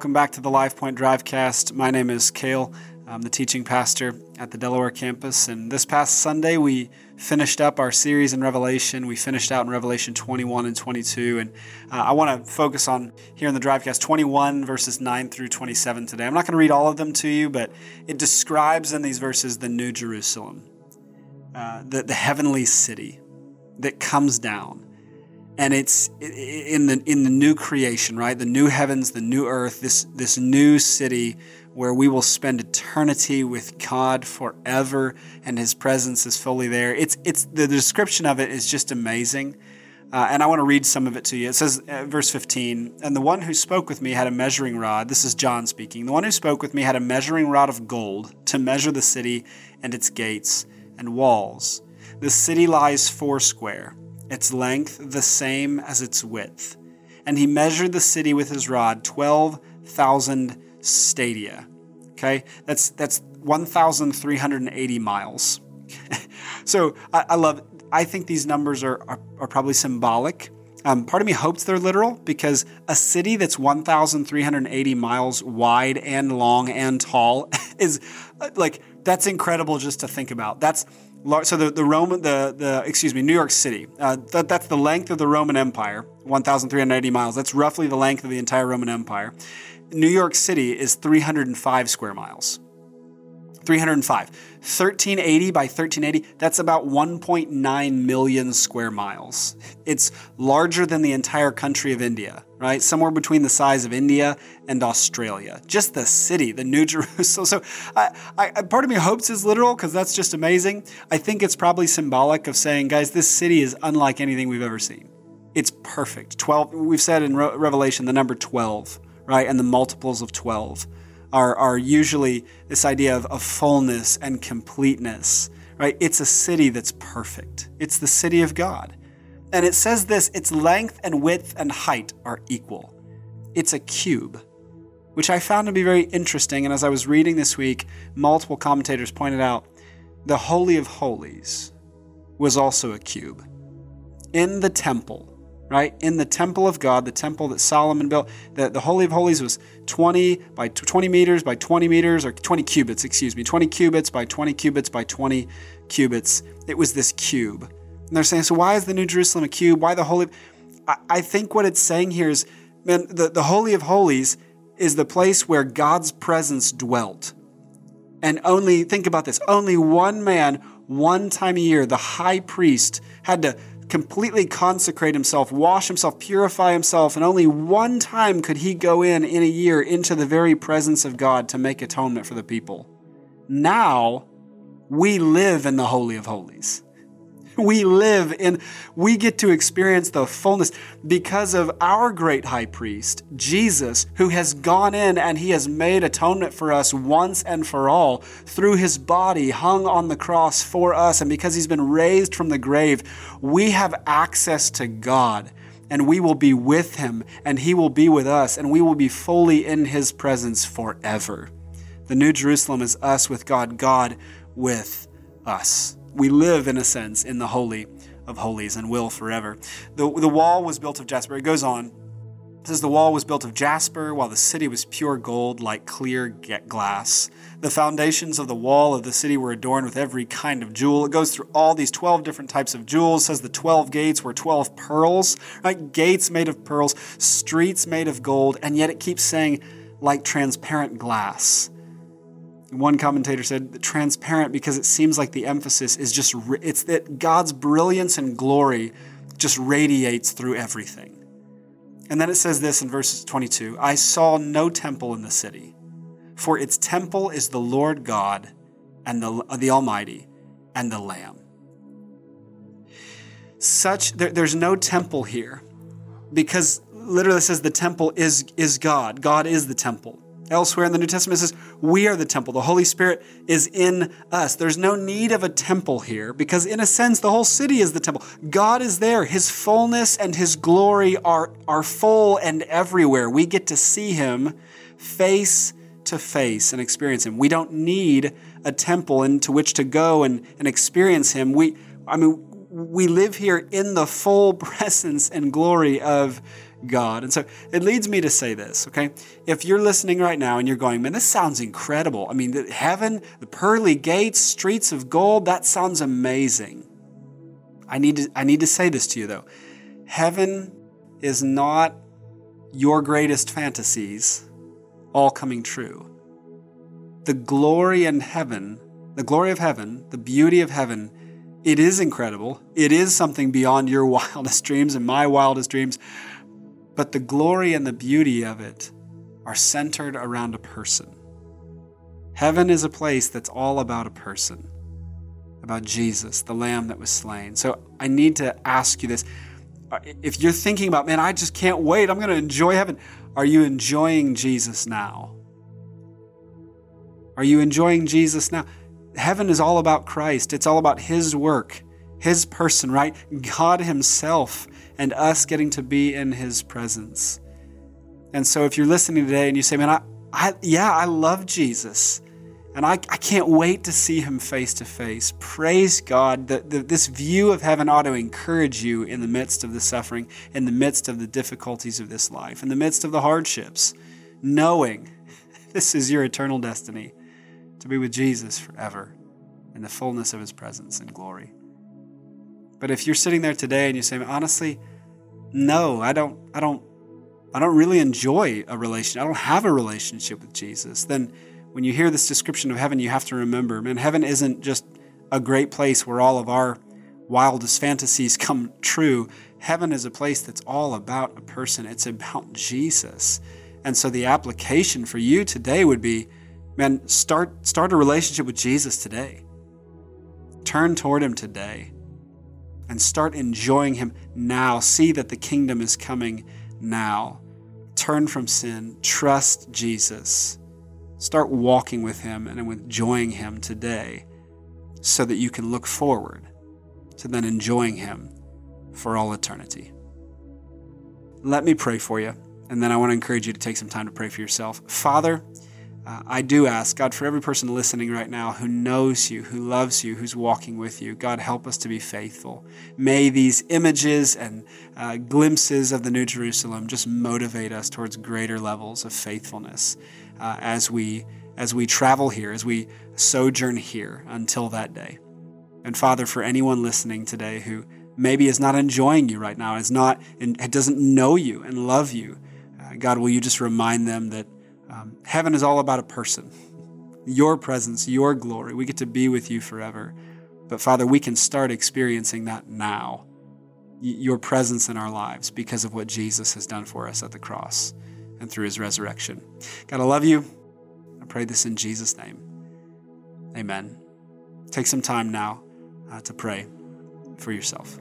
Welcome back to the Life Point Drivecast. My name is Kale. I'm the teaching pastor at the Delaware campus. And this past Sunday, we finished up our series in Revelation. We finished out in Revelation 21 and 22. And uh, I want to focus on here in the Drivecast 21, verses 9 through 27 today. I'm not going to read all of them to you, but it describes in these verses the New Jerusalem, uh, the, the heavenly city that comes down and it's in the in the new creation, right? The new heavens, the new earth, this this new city where we will spend eternity with God forever, and His presence is fully there. It's it's the description of it is just amazing. Uh, and I want to read some of it to you. It says, uh, verse 15, and the one who spoke with me had a measuring rod. This is John speaking. The one who spoke with me had a measuring rod of gold to measure the city and its gates and walls. The city lies foursquare its length the same as its width. And he measured the city with his rod, 12,000 stadia. Okay, that's, that's 1,380 miles. so I, I, love, I think these numbers are, are, are probably symbolic. Um, part of me hopes they're literal because a city that's 1,380 miles wide and long and tall is like, that's incredible just to think about. That's so the, the Roman, the, the, excuse me, New York City, uh, that, that's the length of the Roman Empire, 1,380 miles. That's roughly the length of the entire Roman Empire. New York City is 305 square miles. 305. 1380 by 1380, that's about 1.9 million square miles. It's larger than the entire country of India, right? Somewhere between the size of India and Australia. Just the city, the New Jerusalem. So I, I, part of me hopes is literal because that's just amazing. I think it's probably symbolic of saying, guys, this city is unlike anything we've ever seen. It's perfect. 12, we've said in Re- Revelation the number 12, right? And the multiples of 12 are, are usually this idea of, of fullness and completeness, right? It's a city that's perfect. It's the city of God. And it says this its length and width and height are equal. It's a cube, which I found to be very interesting. And as I was reading this week, multiple commentators pointed out the Holy of Holies was also a cube. In the temple, right? In the temple of God, the temple that Solomon built, the, the Holy of Holies was 20 by 20 meters by 20 meters, or 20 cubits, excuse me, 20 cubits by 20 cubits by 20 cubits. It was this cube. And they're saying, so why is the New Jerusalem a cube? Why the Holy? I, I think what it's saying here is, man, the, the Holy of Holies is the place where God's presence dwelt. And only, think about this, only one man, one time a year, the high priest, had to completely consecrate himself, wash himself, purify himself, and only one time could he go in in a year into the very presence of God to make atonement for the people. Now, we live in the Holy of Holies we live in, we get to experience the fullness because of our great high priest, Jesus, who has gone in and he has made atonement for us once and for all through his body hung on the cross for us. And because he's been raised from the grave, we have access to God and we will be with him and he will be with us and we will be fully in his presence forever. The New Jerusalem is us with God, God with us we live, in a sense, in the Holy of Holies and will forever. The, the wall was built of jasper. It goes on. It says the wall was built of jasper, while the city was pure gold, like clear glass. The foundations of the wall of the city were adorned with every kind of jewel. It goes through all these 12 different types of jewels. It says the 12 gates were 12 pearls, right? Gates made of pearls, streets made of gold, and yet it keeps saying like transparent glass. One commentator said transparent because it seems like the emphasis is just it's that God's brilliance and glory just radiates through everything. And then it says this in verse 22 I saw no temple in the city, for its temple is the Lord God and the, the Almighty and the Lamb. Such, there, there's no temple here because literally says the temple is, is God. God is the temple. Elsewhere in the New Testament, it says, We are the temple. The Holy Spirit is in us. There's no need of a temple here because, in a sense, the whole city is the temple. God is there. His fullness and His glory are, are full and everywhere. We get to see Him face to face and experience Him. We don't need a temple into which to go and, and experience Him. We, I mean, we live here in the full presence and glory of God. And so it leads me to say this, okay? If you're listening right now and you're going, man, this sounds incredible. I mean, the heaven, the pearly gates, streets of gold, that sounds amazing. I need to, I need to say this to you though. Heaven is not your greatest fantasies all coming true. The glory in heaven, the glory of heaven, the beauty of heaven, it is incredible. It is something beyond your wildest dreams and my wildest dreams. But the glory and the beauty of it are centered around a person. Heaven is a place that's all about a person, about Jesus, the Lamb that was slain. So I need to ask you this. Uh, if you're thinking about, man, I just can't wait, I'm going to enjoy heaven, are you enjoying Jesus now? Are you enjoying Jesus now? Heaven is all about Christ, it's all about His work, His person, right? God Himself and us getting to be in His presence. And so if you're listening today and you say, man, I, I yeah, I love Jesus. And I, I can't wait to see him face to face. Praise God that this view of heaven ought to encourage you in the midst of the suffering, in the midst of the difficulties of this life, in the midst of the hardships, knowing this is your eternal destiny to be with Jesus forever in the fullness of his presence and glory. But if you're sitting there today and you say, honestly, no, I don't, I don't, I don't really enjoy a relation. I don't have a relationship with Jesus. Then when you hear this description of heaven, you have to remember, man, heaven isn't just a great place where all of our wildest fantasies come true. Heaven is a place that's all about a person. It's about Jesus. And so the application for you today would be, man, start start a relationship with Jesus today. Turn toward him today and start enjoying him now. See that the kingdom is coming now. Turn from sin, trust Jesus. Start walking with him and enjoying him today so that you can look forward to then enjoying him for all eternity. Let me pray for you, and then I want to encourage you to take some time to pray for yourself. Father, uh, I do ask, God, for every person listening right now who knows you, who loves you, who's walking with you, God, help us to be faithful. May these images and uh, glimpses of the New Jerusalem just motivate us towards greater levels of faithfulness uh, as we as we travel here, as we sojourn here until that day. And Father, for anyone listening today who maybe is not enjoying you right now, is not and doesn't know you and love you, uh, God, will you just remind them that um, heaven is all about a person, your presence, your glory. We get to be with you forever. But Father, we can start experiencing that now, your presence in our lives because of what Jesus has done for us at the cross and through his resurrection. God, I love you. I pray this in Jesus' name. Amen. Take some time now uh, to pray for yourself.